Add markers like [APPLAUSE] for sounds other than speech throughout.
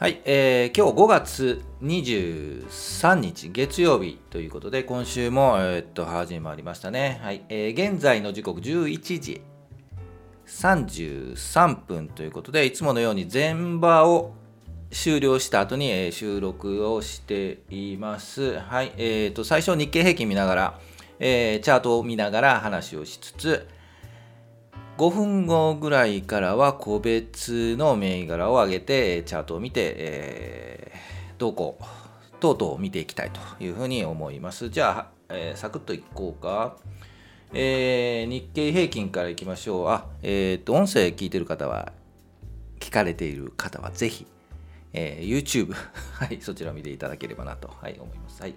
はい、えー、今日5月23日月曜日ということで今週も、えー、っと始まりましたね、はいえー、現在の時刻11時33分ということでいつものように全場を終了した後に、えー、収録をしています。はいえーと、と最初日経平均見ながら、えー、チャートを見ながら話をしつつ5分後ぐらいからは個別の銘柄を上げてチャートを見て、えー、動向等々を見ていきたいというふうに思います。じゃあ、えー、サクッといこうか。えー、日経平均からいきましょう。あ、えっ、と、音声聞いてる方は、聞かれている方はぜひ、えー、YouTube、[LAUGHS] はい、そちらを見ていただければなと、はい、思います。はい。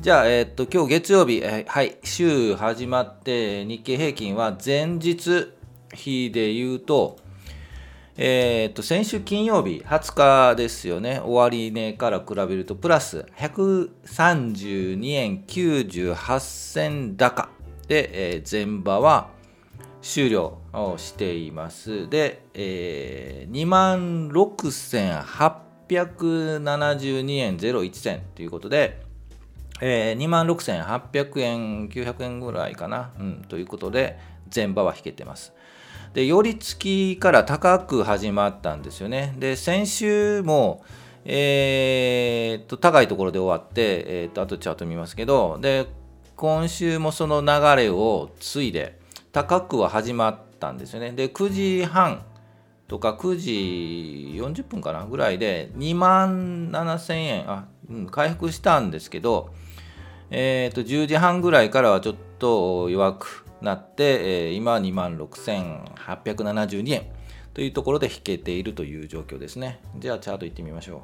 じゃあ、えー、っと、今日月曜日、えー、はい、週始まって、日経平均は前日比で言うと、えー、っと、先週金曜日、20日ですよね、終値から比べると、プラス132円98銭高で、えー、前場は終了をしています。で、えー、26,872円01銭ということで、えー、26,800円、900円ぐらいかな、うん、ということで、前場は引けてます。で、寄り付きから高く始まったんですよね。で、先週も、えー、と高いところで終わって、えー、とあとチャート見ますけど、で、今週もその流れを継いで、高くは始まったんですよね。で、9時半とか9時40分かなぐらいで2万7000円、あ、うん、回復したんですけど、えー、と10時半ぐらいからはちょっと弱くなって、えー、今2万6872円というところで引けているという状況ですね。じゃあチャートいってみましょう。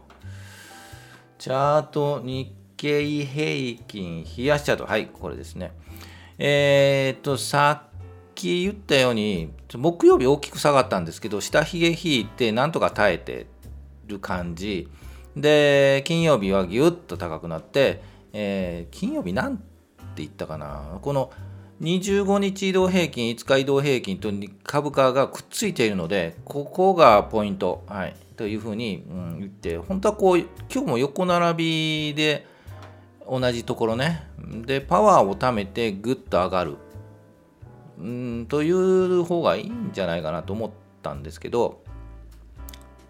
チャート日経平均冷やしチャート。はい、これですね。えっ、ー、と、さっき言ったように、木曜日大きく下がったんですけど、下髭引いてなんとか耐えてる感じ。で、金曜日はぎゅっと高くなって、えー、金曜日なんて言ったかな？この25日移動平均5日移動平均と株価がくっついているのでここがポイント、はい、というふうに、うん、言って本当はこう今日も横並びで同じところね。でパワーを貯めてぐっと上がる。うんという方がいいんじゃないかなと思ったんですけど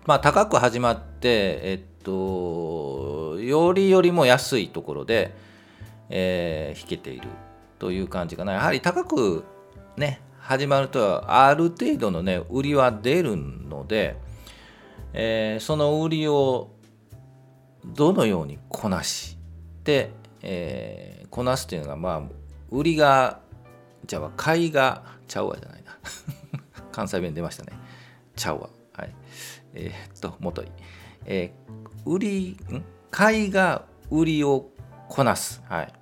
まあ高く始まってえっと、よりよりも安いところで、えー、引けているという感じかな。やはり高くね、始まると、ある程度のね、売りは出るので、えー、その売りをどのようにこなして、えー、こなすというのが、まあ、売りが、じゃあ、買いが、ちゃうわじゃないな。[LAUGHS] 関西弁出ましたね。ちゃうわ。はい。えー、っと、もとい。えー、売り、買いが売りをこなす。はい。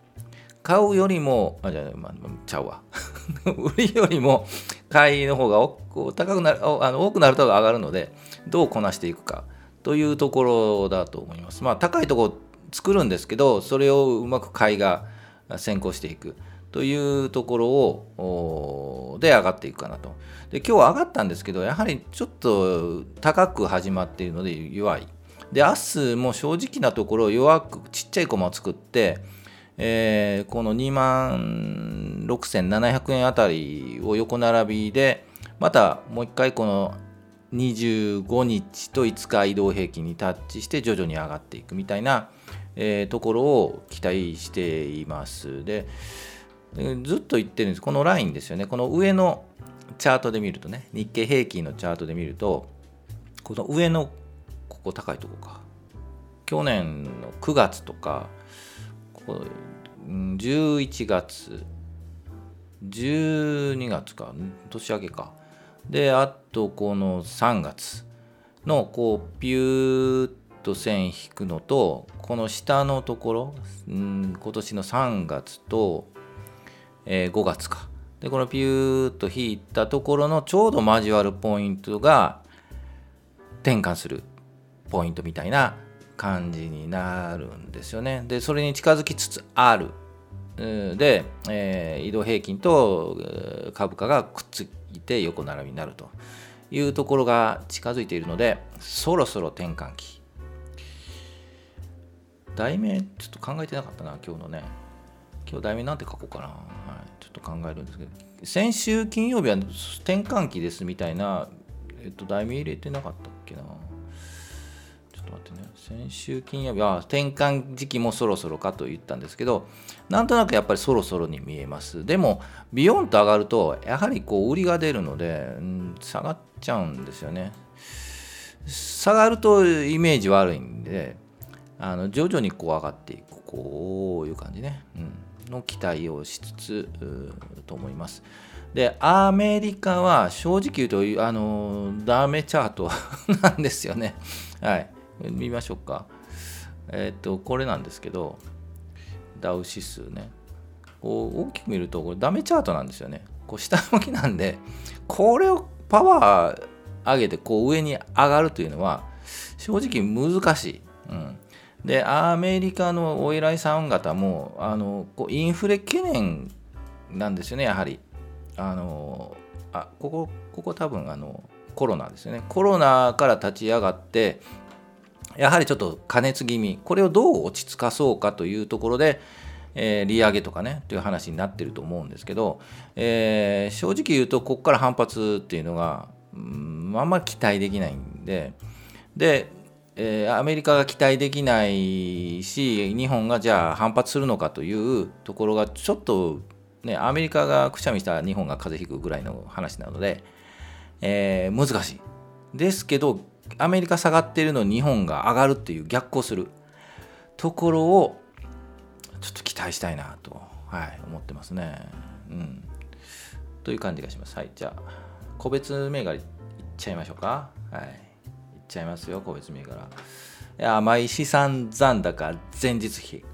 買うよりも、あ、じゃあ、まあ、ちゃうわ。[LAUGHS] 売りよりも買いの方が高くなるあの多くなると上がるので、どうこなしていくかというところだと思います。まあ、高いところ作るんですけど、それをうまく買いが先行していくというところをで上がっていくかなと。で今日は上がったんですけどやはりちょっと高く始まっているので弱い。で明日も正直なところ弱くちっちゃい駒を作って、えー、この2万6700円あたりを横並びでまたもう一回この25日と5日移動平均にタッチして徐々に上がっていくみたいな、えー、ところを期待しています。でずっと言ってるんです。このラインですよね。この上のチャートで見るとね、日経平均のチャートで見ると、この上のここ高いとこか。去年の9月とか、ここ11月、12月か、年明けか。で、あとこの3月のこうピューッと線引くのと、この下のところ、ん、今年の3月と、えー、5月か。で、このピューッと引いたところのちょうど交わるポイントが転換するポイントみたいな感じになるんですよね。で、それに近づきつつある。で、えー、移動平均と株価がくっついて横並びになるというところが近づいているので、そろそろ転換期題名ちょっと考えてなかったな今日のね今日題名なんて書こうかな、はい、ちょっと考えるんですけど先週金曜日は転換期ですみたいな、えっと、題名入れてなかったってね先週金曜日は転換時期もそろそろかと言ったんですけどなんとなくやっぱりそろそろに見えますでもビヨンと上がるとやはりこう売りが出るので、うん、下がっちゃうんですよね下がるとイメージ悪いんであの徐々にこう上がっていくこういう感じね、うん、の期待をしつつと思います。でアメリカは正直言うとあのダメチャートなんですよね。はい。見ましょうか。えっ、とこれなんですけどダウ指数ね。こう大きく見るとこれダメチャートなんですよね。こう下向きなんでこれをパワー上げてこう上に上がるというのは正直難しい。うん、でアメリカのお偉いさん方もあのこうインフレ懸念なんですよねやはり。あのあここここ多分あのコロナですよねコロナから立ち上がってやはりちょっと加熱気味これをどう落ち着かそうかというところで、えー、利上げとかねという話になってると思うんですけど、えー、正直言うとここから反発っていうのが、うん、あんまり期待できないんででえー、アメリカが期待できないし日本がじゃあ反発するのかというところがちょっと、ね、アメリカがくしゃみしたら日本が風邪ひくぐらいの話なので、えー、難しい。ですけどアメリカ下がってるのに日本が上がるっていう逆行するところをちょっと期待したいなと、はい、思ってますね。うん、という感じがします。はい、じゃあ個別銘柄いっちゃいましょうか。はいいっちゃいますよ、個別銘柄。いや、毎資産残高前日比。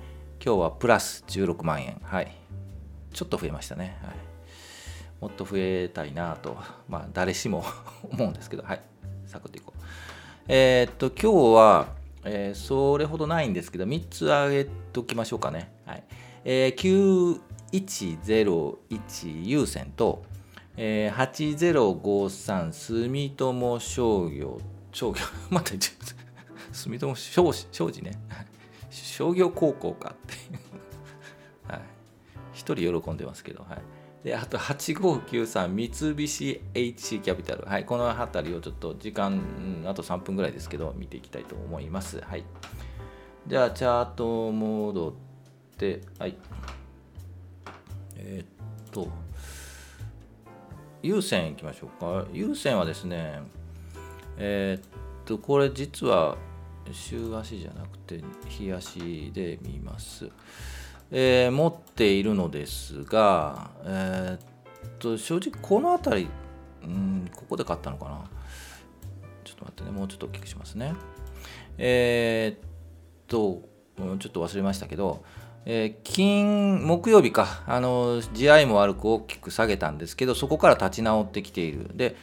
今日はプラス16万円。はい。ちょっと増えましたね。はい、もっと増えたいなと、まあ、誰しも思うんですけど、はい。サクッといこう。えー、っと、今日は、えー、それほどないんですけど、3つ挙げときましょうかね。はい。えー、9101優先と、えー、8053住友商業商業また住友商商事ね [LAUGHS] 商業高校かっていうはい一人喜んでますけどはいであと8593三菱 HC キャピタルはいこの辺りをちょっと時間あと3分ぐらいですけど見ていきたいと思います。はい。じゃあチャート戻ってはい。えー、っと優先いきましょうか。優先はですねえー、っとこれ実は週足じゃなくて日足で見ます、えー、持っているのですが、えー、っと正直この辺りうんここで買ったのかな。ちょっと待ってね。もうちょっと大きくしますね。えー、っとちょっと忘れましたけどえー、金木曜日か。あの地合いも悪く大きく下げたんですけどそこから立ち直ってきている。で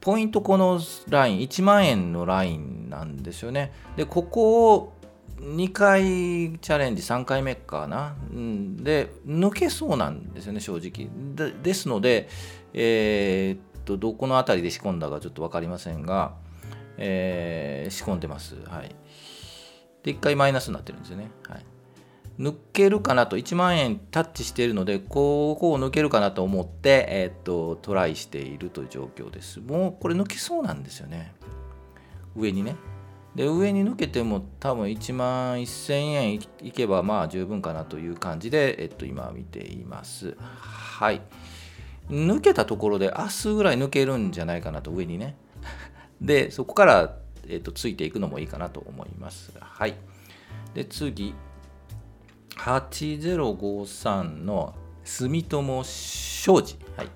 ポイントこのライン1万円のラインなんですよね。でここを2回チャレンジ3回目かな、うん、で抜けそうなんですよね正直。でですのでえー、っとどこの辺りで仕込んだかちょっと分かりませんが、えー、仕込んでます。はい。で1回マイナスになってるんですよね。はい。抜けるかなと1万円タッチしているのでここを抜けるかなと思って、えー、っとトライしているという状況です。もうこれ抜けそうなんですよね。上にね。で上に抜けても多分1万1000円いけばまあ十分かなという感じで、えっと、今見ています。はい。抜けたところで明日ぐらい抜けるんじゃないかなと上にね。[LAUGHS] でそこから、えっと、ついていくのもいいかなと思います。はい。で次。8053の住友商事、はい、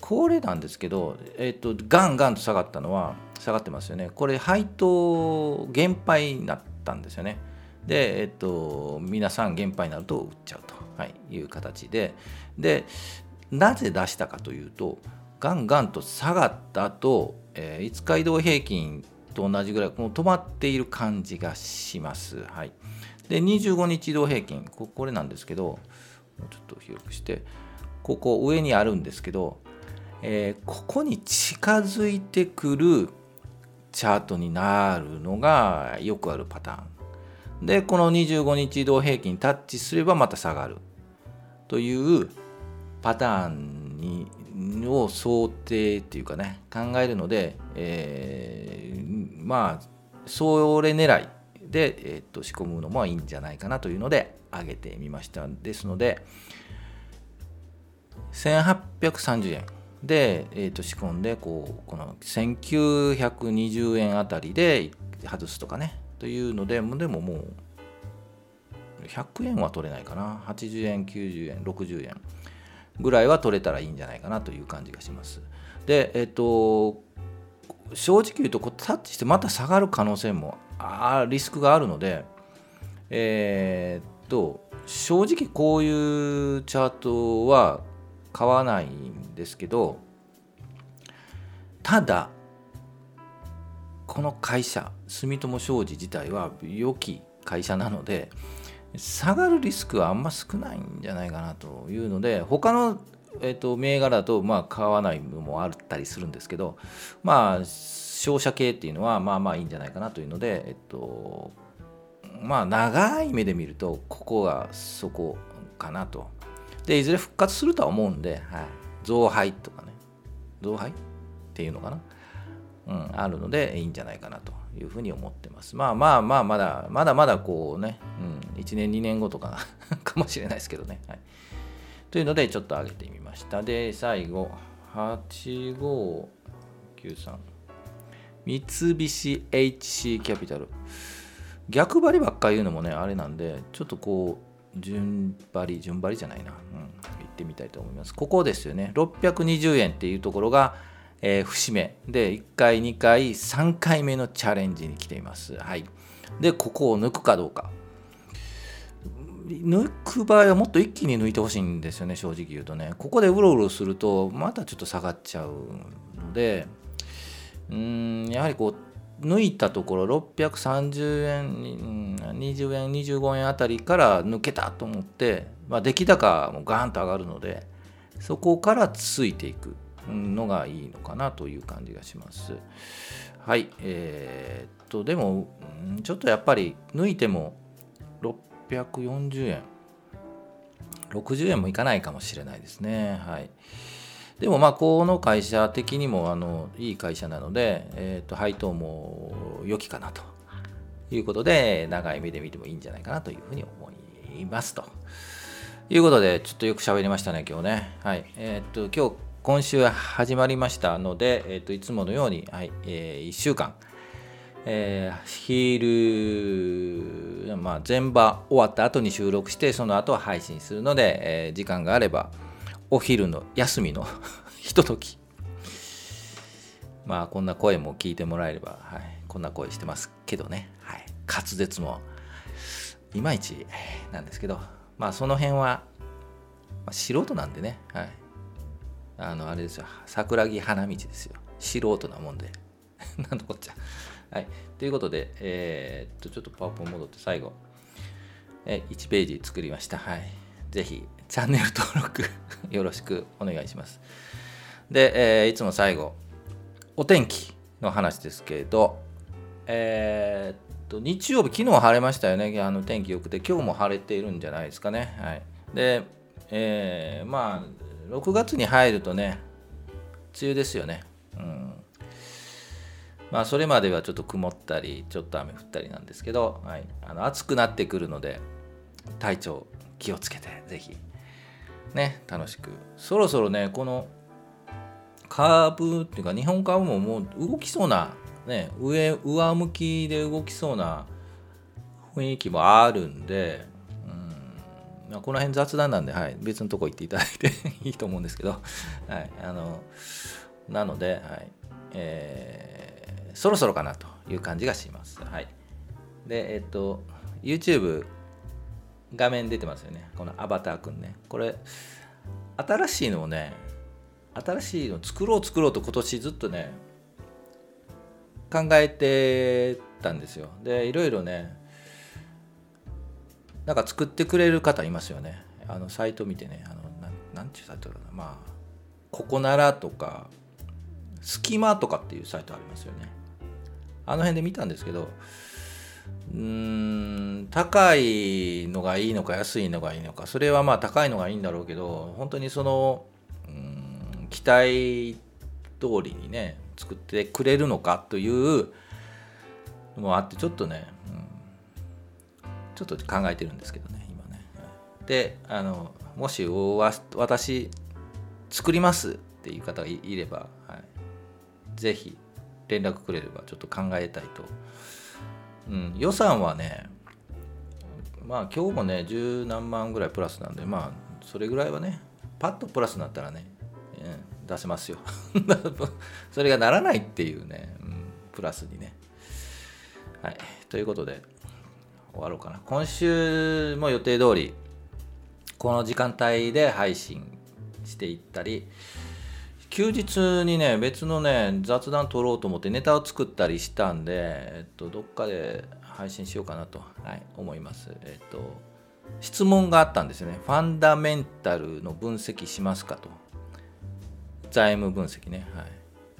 これなんですけど、えっと、ガンガンと下がったのは下がってますよね。これ配当減配になったんですよね。で、えっと、皆さん減配になると売っちゃうと、はい、いう形で。でなぜ出したかというとガンガンと下がった後、えー、5日移動平均と同じぐらいこの止まっている感じがします。はい、で25日移動平均。ここれなんですけどちょっと広くしてここ上にあるんですけど、えー、ここに近づいてくるチャートになるのがよくあるパターン。でこの25日移動平均タッチすればまた下がるというパターンにを想定っていうかね考えるので、えー、まあそれ狙いで、えー、と仕込むのもいいんじゃないかなというので上げてみました。ですので1830円。で、えー、と仕込んでこうこの1920円あたりで外すとかねというのででももう100円は取れないかな。80円90円60円ぐらいは取れたらいいんじゃないかなという感じがします。でえっ、ー、と正直言うとこうタッチしてまた下がる可能性もあリスクがあるのでえー、っと正直こういうチャートは買わないんですけどただこの会社住友商事自体は良き会社なので下がるリスクはあんま少ないんじゃないかなというので他の、えーと、銘柄だとまあ買わないのもあったりするんですけどまあ商社系っていうのはまあまあいいんじゃないかなというのでえっとまあ長い目で見るとここがそこかなと。でいずれ復活するとは思うんで、はい、増配とかね。増配？っていうのかな、うん、あるのでいいんじゃないかなというふうに思ってます。まあまあまあまだまだまだこうね、うん、1年2年後とか [LAUGHS] かもしれないですけどね、はい、というのでちょっと上げてみました。で最後。8593三菱 HC キャピタル逆張りばっか言うのもねあれなんでちょっとこう順張り順張りじゃないな、うん、行ってみたいと思います。ここですよね。620円っていうところが、えー、節目。で1回2回3回目のチャレンジに来ています。はい。でここを抜くかどうか。抜く場合はもっと一気に抜いてほしいんですよね正直言うとね。ここでうろうろするとまたちょっと下がっちゃうのでうんやはりこう抜いたところ630円20円25円あたりから抜けたと思って、まあ、出来高もガーンと上がるのでそこからついていくのがいいのかなという感じがします。はい、えー、っとでもちょっとやっぱり抜いても640円60円もいかないかもしれないですね。はい。でもまあこの会社的にもあのいい会社なので、えー、と配当も良きかなということで長い目で見てもいいんじゃないかなというふうに思いますと。いうことでちょっとよく喋りましたね今日ね。はい。えっ、ー、と今日今週始まりましたので、えー、といつものように、はいえー、1週間えー、ヒール、まあ、全場終わった後に収録してその後は配信するので、えー、時間があればお昼の休みの [LAUGHS] ひととき。まあこんな声も聞いてもらえれば、はい、こんな声してますけどね、はい、滑舌もいまいちなんですけど。まあその辺は、まあ、素人なんでね、はい、あのあれですよ。桜木花道ですよ。素人なもんで。[LAUGHS] なんのこっちゃ。はい。ということでえー、っとちょっとパワポン戻って最後。え1ページ作りました。はい。ぜひチャンネル登録 [LAUGHS] よろしくお願いします。で、えー、いつも最後、お天気の話ですけど、えー、っと、日曜日、昨日晴れましたよね。あの天気良くて、今日も晴れているんじゃないですかね。はい。で、えー、まあ、6月に入るとね、梅雨ですよね。うん。まあ、それまではちょっと曇ったり、ちょっと雨降ったりなんですけど、はい、あの暑くなってくるので、体調気をつけて、ぜひ。ね楽しく。そろそろねこのカーブっていうか日本株ももう動きそうなね上上向きで動きそうな雰囲気もあるんでうんこの辺雑談なんで、はい、別のとこ行っていただいて [LAUGHS] いいと思うんですけど、はい、あのなので、はいえー、そろそろかなという感じがします。はい、で、えっと、YouTube 画面出てますよね。このアバターくんね。これ新しいのをね新しいの作ろう作ろうと今年ずっとね考えてたんですよ。でいろいろねなんか作ってくれる方いますよね。あのサイト見てねあのななんていうサイトだろうな。まあここならとかスキマとかっていうサイトありますよね。あの辺で見たんですけどうーん高いのがいいのか安いのがいいのかそれはまあ高いのがいいんだろうけど本当にそのうん期待通りにね作ってくれるのかというのもあってちょっとね、うん、ちょっと考えてるんですけどね今ね。であのもし私作りますっていう方がいれば、はい、ぜひ連絡くれればちょっと考えたいと。うん、予算はねまあ今日もね十何万ぐらいプラスなんでまあそれぐらいはねパッとプラスになったらね、うん、出せますよ。[LAUGHS] それがならないっていうね、うん、プラスにね。はいということで終わろうかな。今週も予定通りこの時間帯で配信していったり休日にね別のね雑談撮ろうと思ってネタを作ったりしたんで、えっと、どっかで配信しようかなと、はい、思います。えっと質問があったんですよね。ファンダメンタルの分析しますかと。財務分析ね。はい。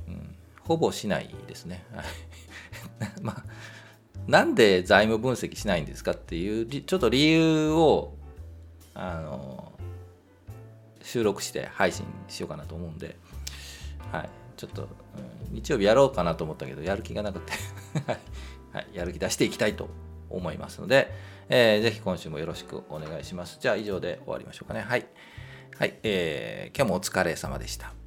うん、ほぼしないですね。はい。[LAUGHS] まあ、なんで財務分析しないんですかっていう、ちょっと理由を、あの、収録して配信しようかなと思うんで、はい、ちょっと、うん、日曜日やろうかなと思ったけど、やる気がなくて [LAUGHS] はい、やる気出していきたいと思いますので、えー、ぜひ今週もよろしくお願いします。じゃあ以上で終わりましょうかね。はい。はい、えー、今日もお疲れ様でした。